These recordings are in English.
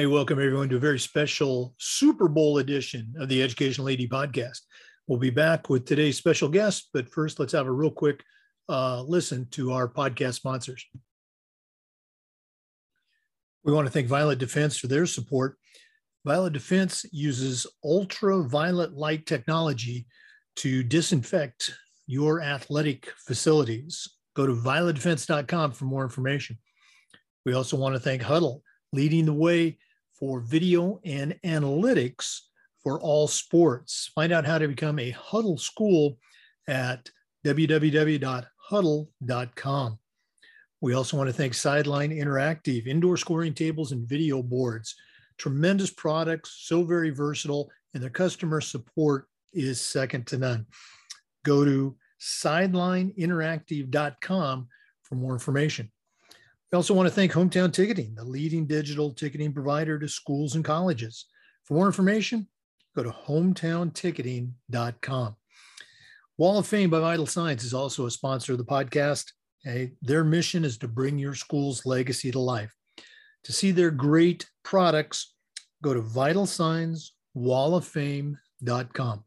Hey, welcome everyone to a very special Super Bowl edition of the Educational AD podcast. We'll be back with today's special guest, but first, let's have a real quick uh, listen to our podcast sponsors. We want to thank Violet Defense for their support. Violet Defense uses ultraviolet light technology to disinfect your athletic facilities. Go to violetdefense.com for more information. We also want to thank Hudl leading the way for video and analytics for all sports. Find out how to become a Hudl school at www.hudl.com. We also want to thank Sideline Interactive, indoor scoring tables and video boards. Tremendous products, so very versatile, and their customer support is second to none. Go to sidelineinteractive.com for more information. We also want to thank Hometown Ticketing, the leading digital ticketing provider to schools and colleges. For more information, go to hometownticketing.com. Wall of Fame by Vital Signs is also a sponsor of the podcast. Okay? Their mission is to bring your school's legacy to life. To see their great products, go to vitalsignswalloffame.com.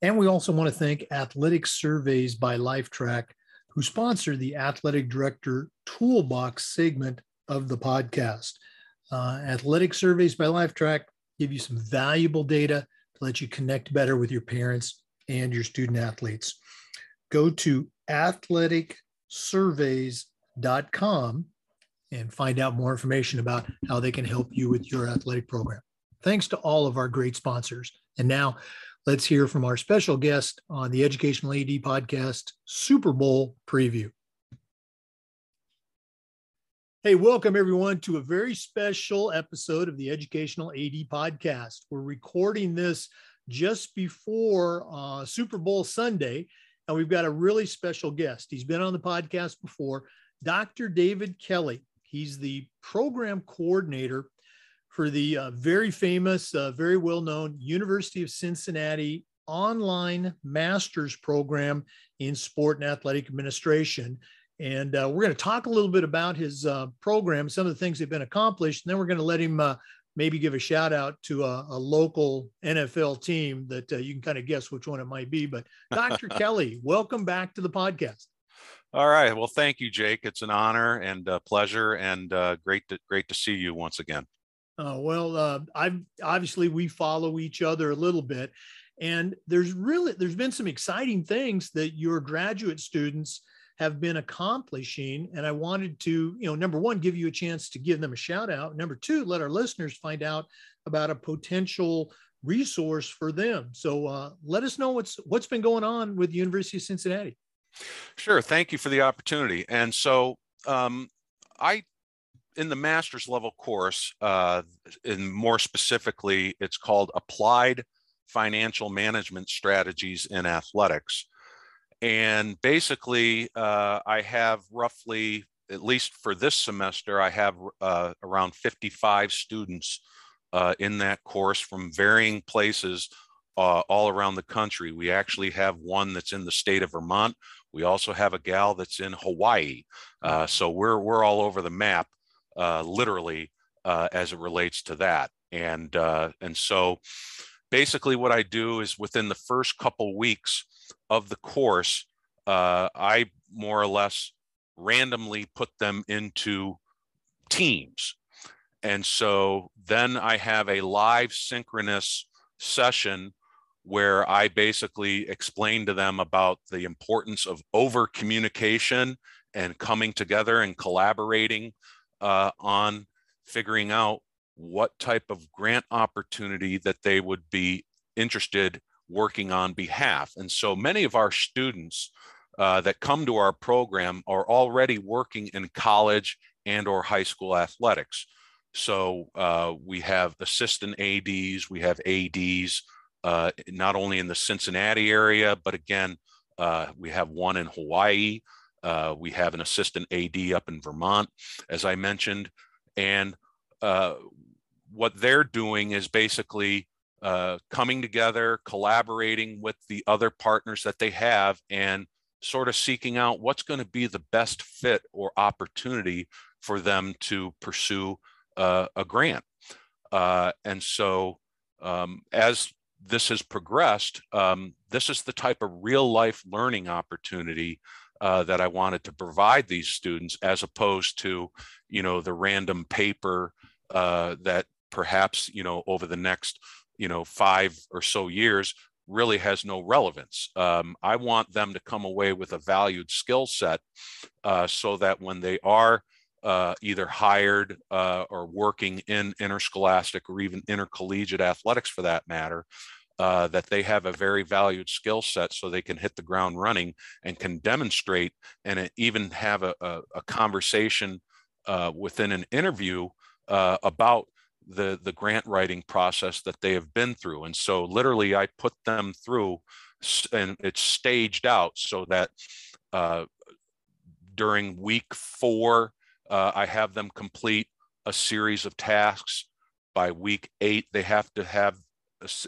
And we also want to thank Athletic Surveys by Lifetrack who sponsor the Athletic Director Toolbox segment of the podcast. Uh, athletic surveys by Lifetrack give you some valuable data to let you connect better with your parents and your student athletes. Go to athleticsurveys.com and find out more information about how they can help you with your athletic program. Thanks to all of our great sponsors. And now Let's hear from our special guest on the Educational AD podcast, Super Bowl preview. Hey, welcome everyone to a very special episode of the Educational AD podcast. We're recording this just before uh, Super Bowl Sunday, and we've got a really special guest. He's been on the podcast before, Dr. David Kelley. He's the program coordinator for the uh, very famous, uh, very well known University of Cincinnati online master's program in sport and athletic administration. And uh, we're going to talk a little bit about his uh, program, some of the things that have been accomplished, and then we're going to let him uh, maybe give a shout out to a, a local NFL team that uh, you can kind of guess which one it might be. But Dr. Kelley, welcome back to the podcast. All right. Well, thank you, Jake. It's an honor and a pleasure, and uh, great to great to see you once again. Uh, well, uh, I've obviously we follow each other a little bit, and there's really there's been some exciting things that your graduate students have been accomplishing, and I wanted to, you know, number one, give you a chance to give them a shout out. Number two, let our listeners find out about a potential resource for them. So uh, let us know what's what's been going on with the University of Cincinnati. Sure. Thank you for the opportunity. And so um, I in the master's level course, uh, and more specifically, it's called Applied Financial Management Strategies in Athletics. And basically, uh, I have roughly, at least for this semester, I have uh, around 55 students uh, in that course from varying places uh, all around the country. We actually have one that's in the state of Vermont. We also have a gal that's in Hawaii. Uh, so we're, we're all over the map uh, literally uh, as it relates to that. And uh, and so basically what I do is within the first couple weeks of the course, uh, I more or less randomly put them into teams. And so then I have a live synchronous session where I basically explain to them about the importance of over communication and coming together and collaborating uh, on figuring out what type of grant opportunity that they would be interested working on behalf. And so many of our students uh, that come to our program are already working in college and or high school athletics. So uh, we have assistant ADs, we have ADs, uh, not only in the Cincinnati area, but again, uh, we have one in Hawaii. Uh, we have an assistant AD up in Vermont, as I mentioned. And uh, what they're doing is basically uh, coming together, collaborating with the other partners that they have, and sort of seeking out what's going to be the best fit or opportunity for them to pursue uh, a grant. Uh, and so um, as this has progressed, um, this is the type of real life learning opportunity uh, that I wanted to provide these students, as opposed to, you know, the random paper uh, that perhaps, you know, over the next, you know, five or so years really has no relevance. Um, I want them to come away with a valued skill set uh, so that when they are uh, either hired uh, or working in interscholastic or even intercollegiate athletics for that matter, uh, that they have a very valued skill set so they can hit the ground running and can demonstrate and even have a, a, a conversation uh, within an interview uh, about the, the grant writing process that they have been through. And so literally I put them through and it's staged out so that uh, during week four, uh, I have them complete a series of tasks. By week eight, they have to have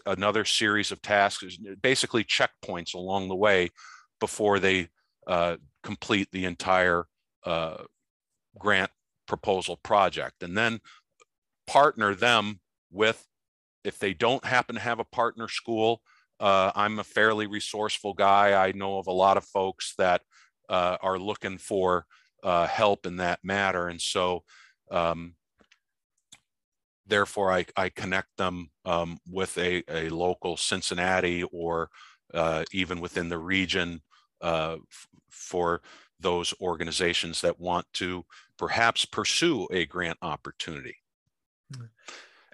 another series of tasks, basically checkpoints along the way before they uh, complete the entire uh, grant proposal project. And then partner them with, if they don't happen to have a partner school, uh, I'm a fairly resourceful guy. I know of a lot of folks that uh, are looking for uh, help in that matter. And so um, therefore I, I connect them um, with a, a local Cincinnati or uh, even within the region uh, for those organizations that want to perhaps pursue a grant opportunity. Mm.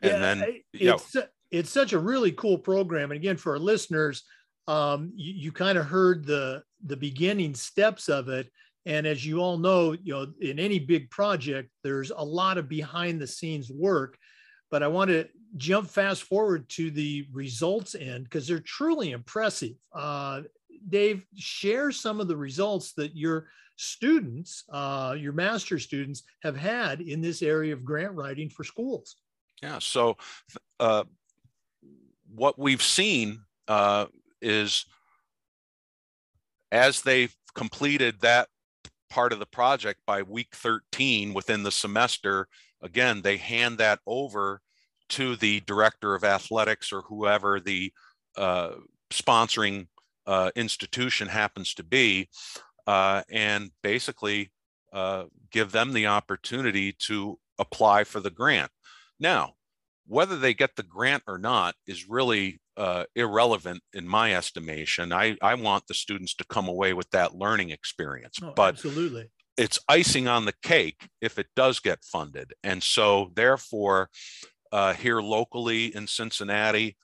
And yeah, then, it's, you know, it's such a really cool program. And again, for our listeners, um, you, you kind of heard the the beginning steps of it. And as you all know, you know, in any big project, there's a lot of behind the scenes work but I want to jump fast forward to the results end because they're truly impressive. Uh, Dave, share some of the results that your students, uh, your master students, have had in this area of grant writing for schools. Yeah. So, uh, what we've seen uh, is as they've completed that part of the project by week 13 within the semester, again, they hand that over to the director of athletics or whoever the uh, sponsoring uh, institution happens to be, uh, and basically uh, give them the opportunity to apply for the grant. Now, whether they get the grant or not is really uh, irrelevant in my estimation. I, I want the students to come away with that learning experience. Oh, but absolutely it's icing on the cake if it does get funded. And so, therefore, uh, here locally in Cincinnati,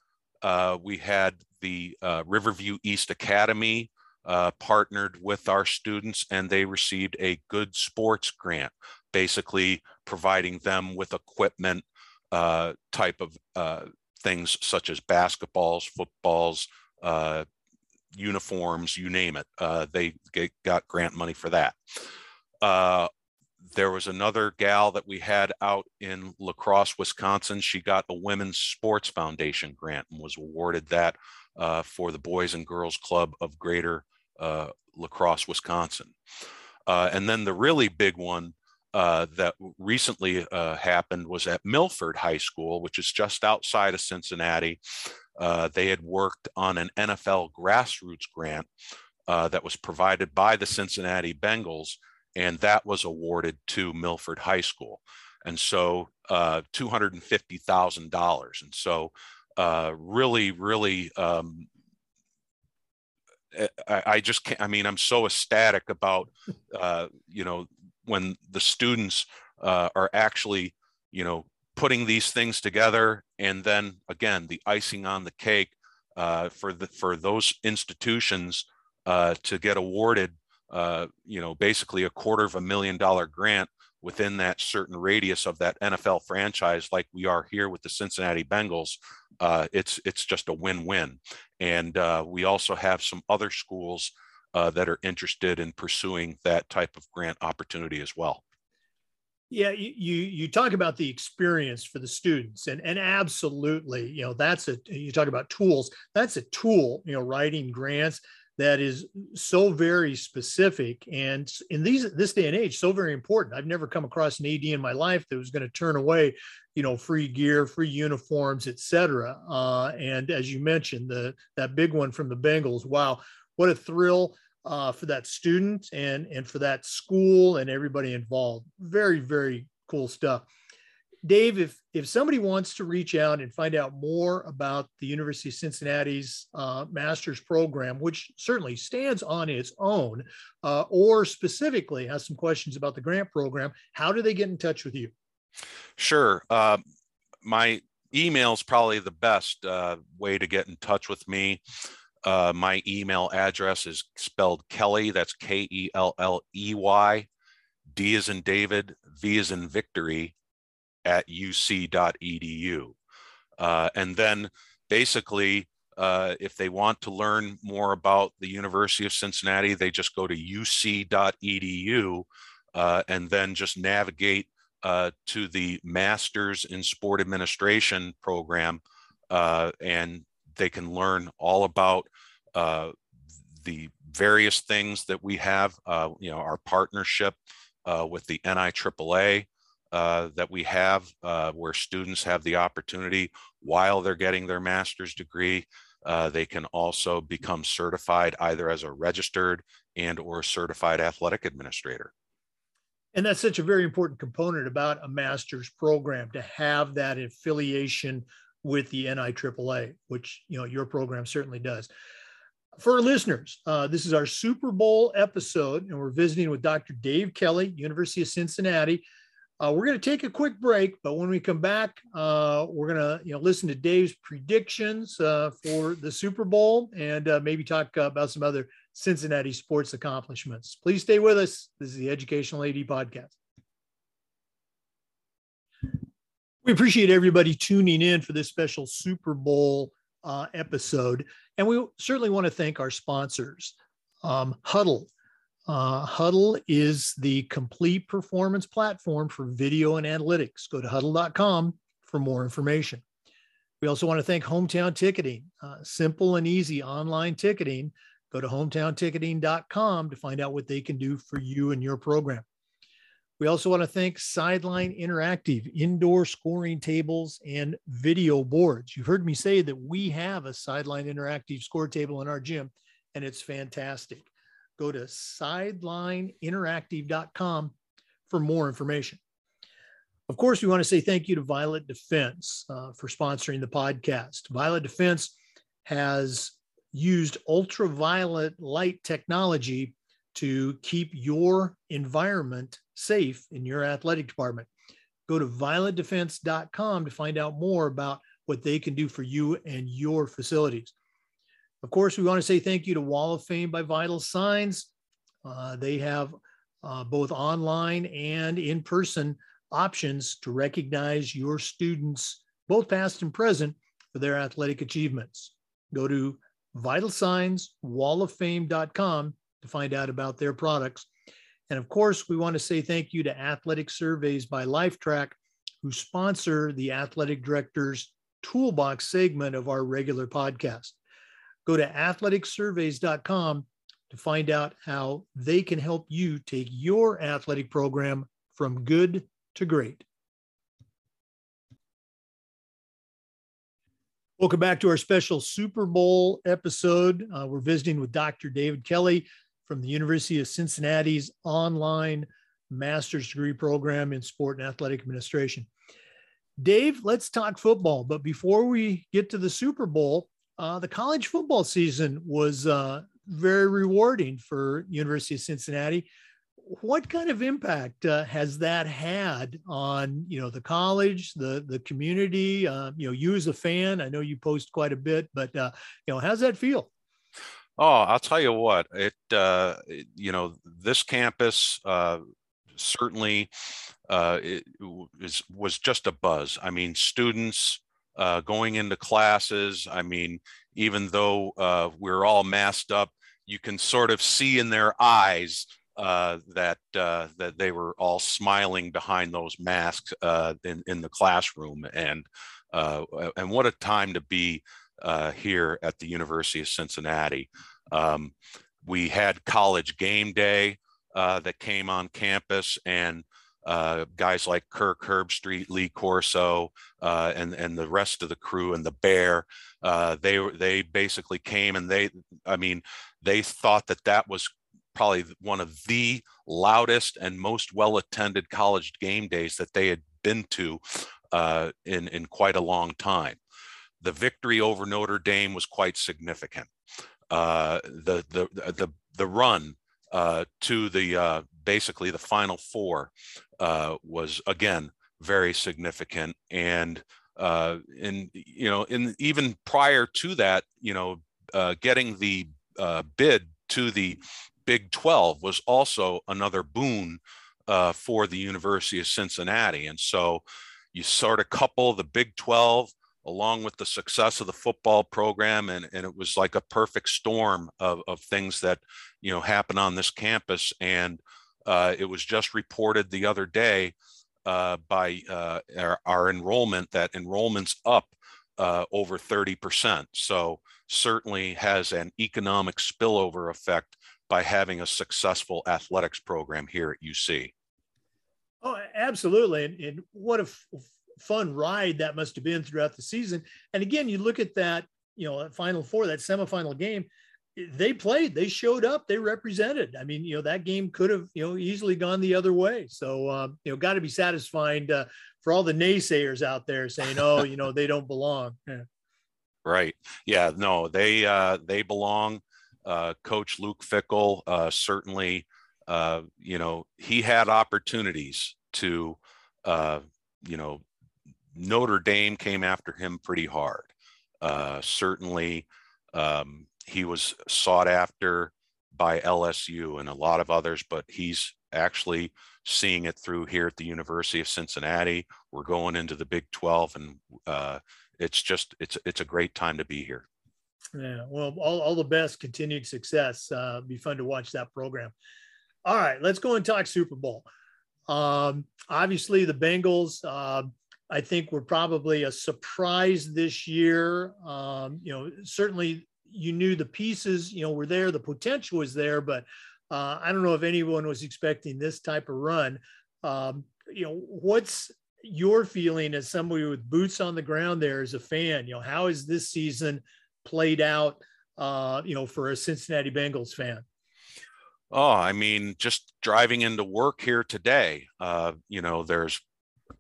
uh, we had the uh, Riverview East Academy uh, partnered with our students, and they received a good sports grant, basically providing them with equipment uh, type of uh, things such as basketballs, footballs, uniforms, you name it. they got grant money for that. Uh, there was another gal that we had out in La Crosse, Wisconsin. She got a Women's Sports Foundation grant and was awarded that uh, for the Boys and Girls Club of Greater uh, La Crosse, Wisconsin. Uh, and then the really big one uh, that recently uh, happened was at Milford High School, which is just outside of Cincinnati. They had worked on an NFL grassroots grant that was provided by the Cincinnati Bengals and that was awarded to Milford High School. And so uh, $250,000. And so uh, really, really, um, eh, I, I, just can't, I mean, I'm so ecstatic about, uh, you know, when the students uh, are actually, you know, putting these things together. And then again, the icing on the cake uh, for the, for those institutions uh, to get awarded uh, you know, basically a quarter of a million dollar grant within that certain radius of that NFL franchise, like we are here with the Cincinnati Bengals, uh, it's it's just a win-win. And uh, we also have some other schools uh, that are interested in pursuing that type of grant opportunity as well. Yeah, you you talk about the experience for the students, and and absolutely, you know, that's a you talk about tools. That's a tool, you know, writing grants that is so very specific and in these this day and age so very important i've never come across an ad in my life that was going to turn away you know, free gear, free uniforms, etc. Uh, and as you mentioned, the that big one from the Bengals. Wow, what a thrill uh, for that student and and for that school and everybody involved. Very very cool stuff. Dave, if if somebody wants to reach out and find out more about the University of Cincinnati's uh, master's program, which certainly stands on its own, uh, or specifically has some questions about the grant program, how do they get in touch with you? Sure. Uh, my email is probably the best uh, way to get in touch with me. Uh, my email address is spelled Kelley. That's K E L L E Y. D is in David. V is in Victory at uc.edu. Uh, and then basically, uh, if they want to learn more about the University of Cincinnati, they just go to uc.edu uh, and then just navigate uh, to the Masters in Sport Administration program, uh, and they can learn all about uh, the various things that we have. you know, our partnership with the NIAAA, uh, that we have uh, where students have the opportunity while they're getting their master's degree. Uh, they can also become certified either as a registered and or certified athletic administrator. And that's such a very important component about a master's program to have that affiliation with the NIAAA, which you know your program certainly does. For listeners, uh, this is our Super Bowl episode, and we're visiting with Dr. Dave Kelley, University of Cincinnati. Uh, we're going to take a quick break, but when we come back, uh, we're going to you know listen to Dave's predictions uh, for the Super Bowl and uh, maybe talk about some other Cincinnati sports accomplishments. Please stay with us. This is the Educational AD Podcast. We appreciate everybody tuning in for this special Super Bowl uh, episode, and we certainly want to thank our sponsors, um, Hudl uh, Hudl is the complete performance platform for video and analytics. Go to hudl.com for more information. We also want to thank Hometown Ticketing, uh, simple and easy online ticketing. Go to hometownticketing.com to find out what they can do for you and your program. We also want to thank Sideline Interactive, indoor scoring tables and video boards. You've heard me say that we have a Sideline Interactive score table in our gym, and it's fantastic go to sidelineinteractive.com for more information. Of course, we want to say thank you to Violet Defense uh, for sponsoring the podcast. Violet Defense has used ultraviolet light technology to keep your environment safe in your athletic department. Go to violetdefense.com to find out more about what they can do for you and your facilities. Of course, we want to say thank you to Wall of Fame by Vital Signs. Uh, they have uh, both online and in person options to recognize your students, both past and present, for their athletic achievements. Go to vitalsignswalloffame.com to find out about their products. And of course, we want to say thank you to Athletic Surveys by Lifetrack, who sponsor the Athletic Director's Toolbox segment of our regular podcast. Go to athleticsurveys.com to find out how they can help you take your athletic program from good to great. Welcome back to our special Super Bowl episode. Uh, we're visiting with Dr. David Kelley from the University of Cincinnati's online master's degree program in sport and athletic administration. Dave, let's talk football. But before we get to the Super Bowl, uh, the college football season was uh, very rewarding for University of Cincinnati. What kind of impact uh, has that had on you know the college, the the community? Uh, you know, you as a fan, I know you post quite a bit, but uh, you know, how's that feel? Oh, I'll tell you what. It, uh, you know this campus uh, certainly was just a buzz. I mean, students uh, going into classes. I mean, even though uh, we're all masked up, you can sort of see in their eyes uh, that uh, that they were all smiling behind those masks uh, in in the classroom, and and what a time to be here at the University of Cincinnati. Um, we had college game day that came on campus, and uh, guys like Kirk Herbstreit, Lee Corso, uh, and and the rest of the crew and the Bear. Uh, they they basically came and they, I mean, they thought that that was probably one of the loudest and most well attended college game days that they had been to uh, in in quite a long time. The victory over Notre Dame was quite significant. Uh, the the the the run uh, to the uh, basically the final four uh, was again very significant. And uh, in you know in even prior to that you know uh, getting the uh, bid to the Big 12 was also another boon uh, for the University of Cincinnati. And so you sort of couple the Big 12 along with the success of the football program and, and it was like a perfect storm of, of things that you know happen on this campus and uh, it was just reported the other day uh, by uh, our, our, enrollment that enrollment's up uh, over 30%. So certainly has an economic spillover effect by having a successful athletics program here at UC. Oh, absolutely. And, and what a f- fun ride that must have been throughout the season. And again, you look at that, you know, Final Four, that semifinal game, they played, they showed up, they represented. I mean, you know, that game could have, you know, easily gone the other way. So, uh, you know, got to be satisfied uh, for all the naysayers out there saying, oh, you know, they don't belong. Yeah. Right. Yeah. No, they uh, they belong. Uh, Coach Luke Fickell uh, certainly, uh, you know, he had opportunities to, uh, you know, Notre Dame came after him pretty hard. Uh, certainly, um, he was sought after by LSU and a lot of others, but he's actually seeing it through here at the University of Cincinnati. We're going into the Big 12, and uh, it's just it's it's a great time to be here. Yeah, well, all, all the best, continued success. Uh, be fun to watch that program. All right, let's go and talk Super Bowl. Um, obviously, the Bengals. Uh, I think were probably a surprise this year. Um, you know, certainly you knew the pieces, you know, were there, the potential was there, but uh, I don't know if anyone was expecting this type of run. Um, you know, what's your feeling as somebody with boots on the ground there as a fan? You know, how has this season played out, uh, you know, for a Cincinnati Bengals fan? Oh, I mean, just driving into work here today, uh, you know, there's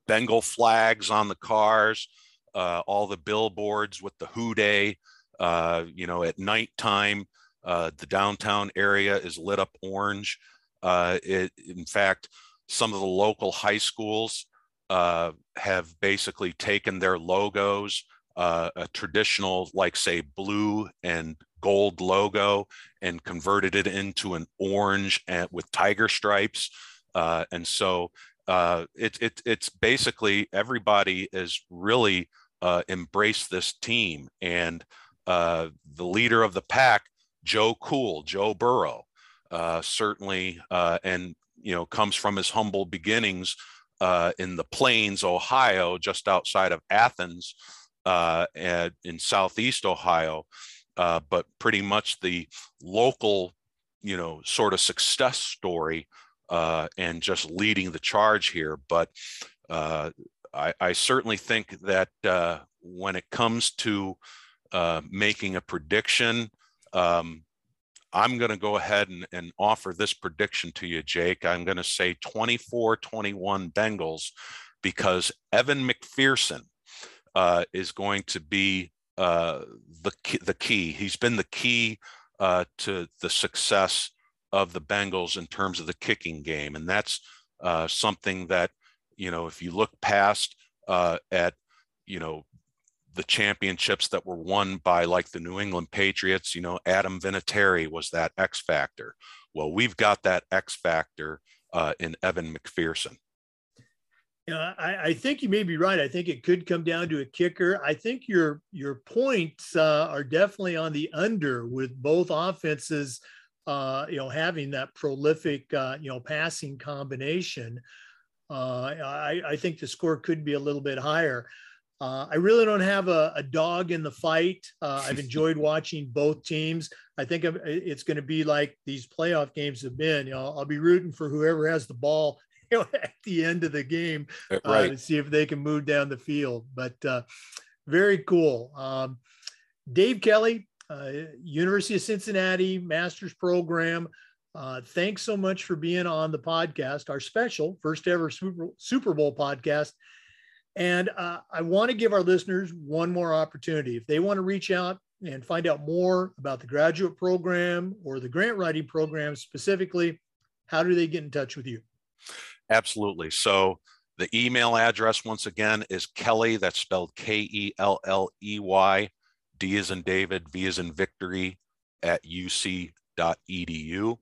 Bengal flags on the cars, uh, all the billboards with the Who Dey. uh, you know, at nighttime, uh, the downtown area is lit up orange. Uh, it, in fact, some of the local high schools uh, have basically taken their logos, uh, a traditional, like say, blue and gold logo, and converted it into an orange and with tiger stripes. And so uh, it, it, it's basically everybody is really uh, embraced this team. And uh, the leader of the pack, Joe Cool, Joe Burrow, uh, certainly, uh, and you know, comes from his humble beginnings in the Plains, Ohio, just outside of Athens, and in Southeast Ohio. But pretty much the local, you know, sort of success story and just leading the charge here. But I, I, certainly think that when it comes to uh, making a prediction. Um, I'm going to go ahead and, and, offer this prediction to you, Jake. I'm going to say 24 21 Bengals because Evan McPherson uh, is going to be uh, the, key, the key. He's been the key uh, to the success of the Bengals in terms of the kicking game. And that's uh, something that, you know, if you look past uh, at, you know, the championships that were won by like the New England Patriots, you know, Adam Vinatieri was that X factor. Well, we've got that X factor uh, in Evan McPherson. Yeah, I, I, think you may be right. I think it could come down to a kicker. I think your your points uh, are definitely on the under with both offenses, uh, you know, having that prolific, uh, you know, passing combination. Uh, I, I think the score could be a little bit higher. Uh, I really don't have a, a dog in the fight. Uh, I've enjoyed watching both teams. I think it's going to be like these playoff games have been. You know, I'll be rooting for whoever has the ball know, at the end of the game Uh, right. to see if they can move down the field. But uh, very cool. Um, Dave Kelley, University of Cincinnati Master's Program. Uh, thanks so much for being on the podcast, our special first ever Super, Super Bowl podcast. And uh, I want to give our listeners one more opportunity. If they want to reach out and find out more about the graduate program or the grant writing program specifically, how do they get in touch with you? Absolutely. So the email address, once again, is Kelley. That's spelled K E L L E Y. D is in David, V is in Victory at uc.edu.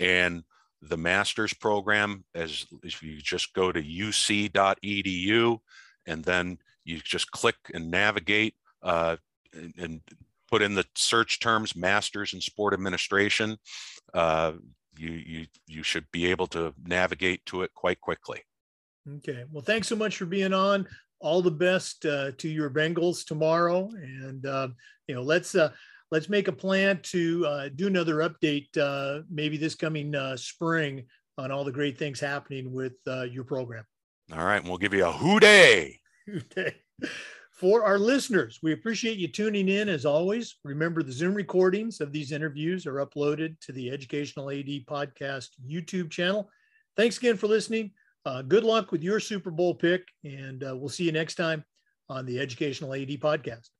And the master's program, as if you just go to uc.edu and then you just click and navigate uh, and, and put in the search terms masters in sport administration. Uh, you you you should be able to navigate to it quite quickly. Okay. Well, thanks so much for being on. All the best uh, to your Bengals tomorrow, and uh, you know, let's uh, let's make a plan to uh, do another update uh, maybe this coming uh, spring on all the great things happening with uh, your program. All right, and we'll give you a Who Dey. Okay. For our listeners, we appreciate you tuning in as always. Remember, the Zoom recordings of these interviews are uploaded to the Educational AD Podcast YouTube channel. Thanks again for listening. Uh, good luck with your Super Bowl pick, and uh, we'll see you next time on the Educational AD Podcast.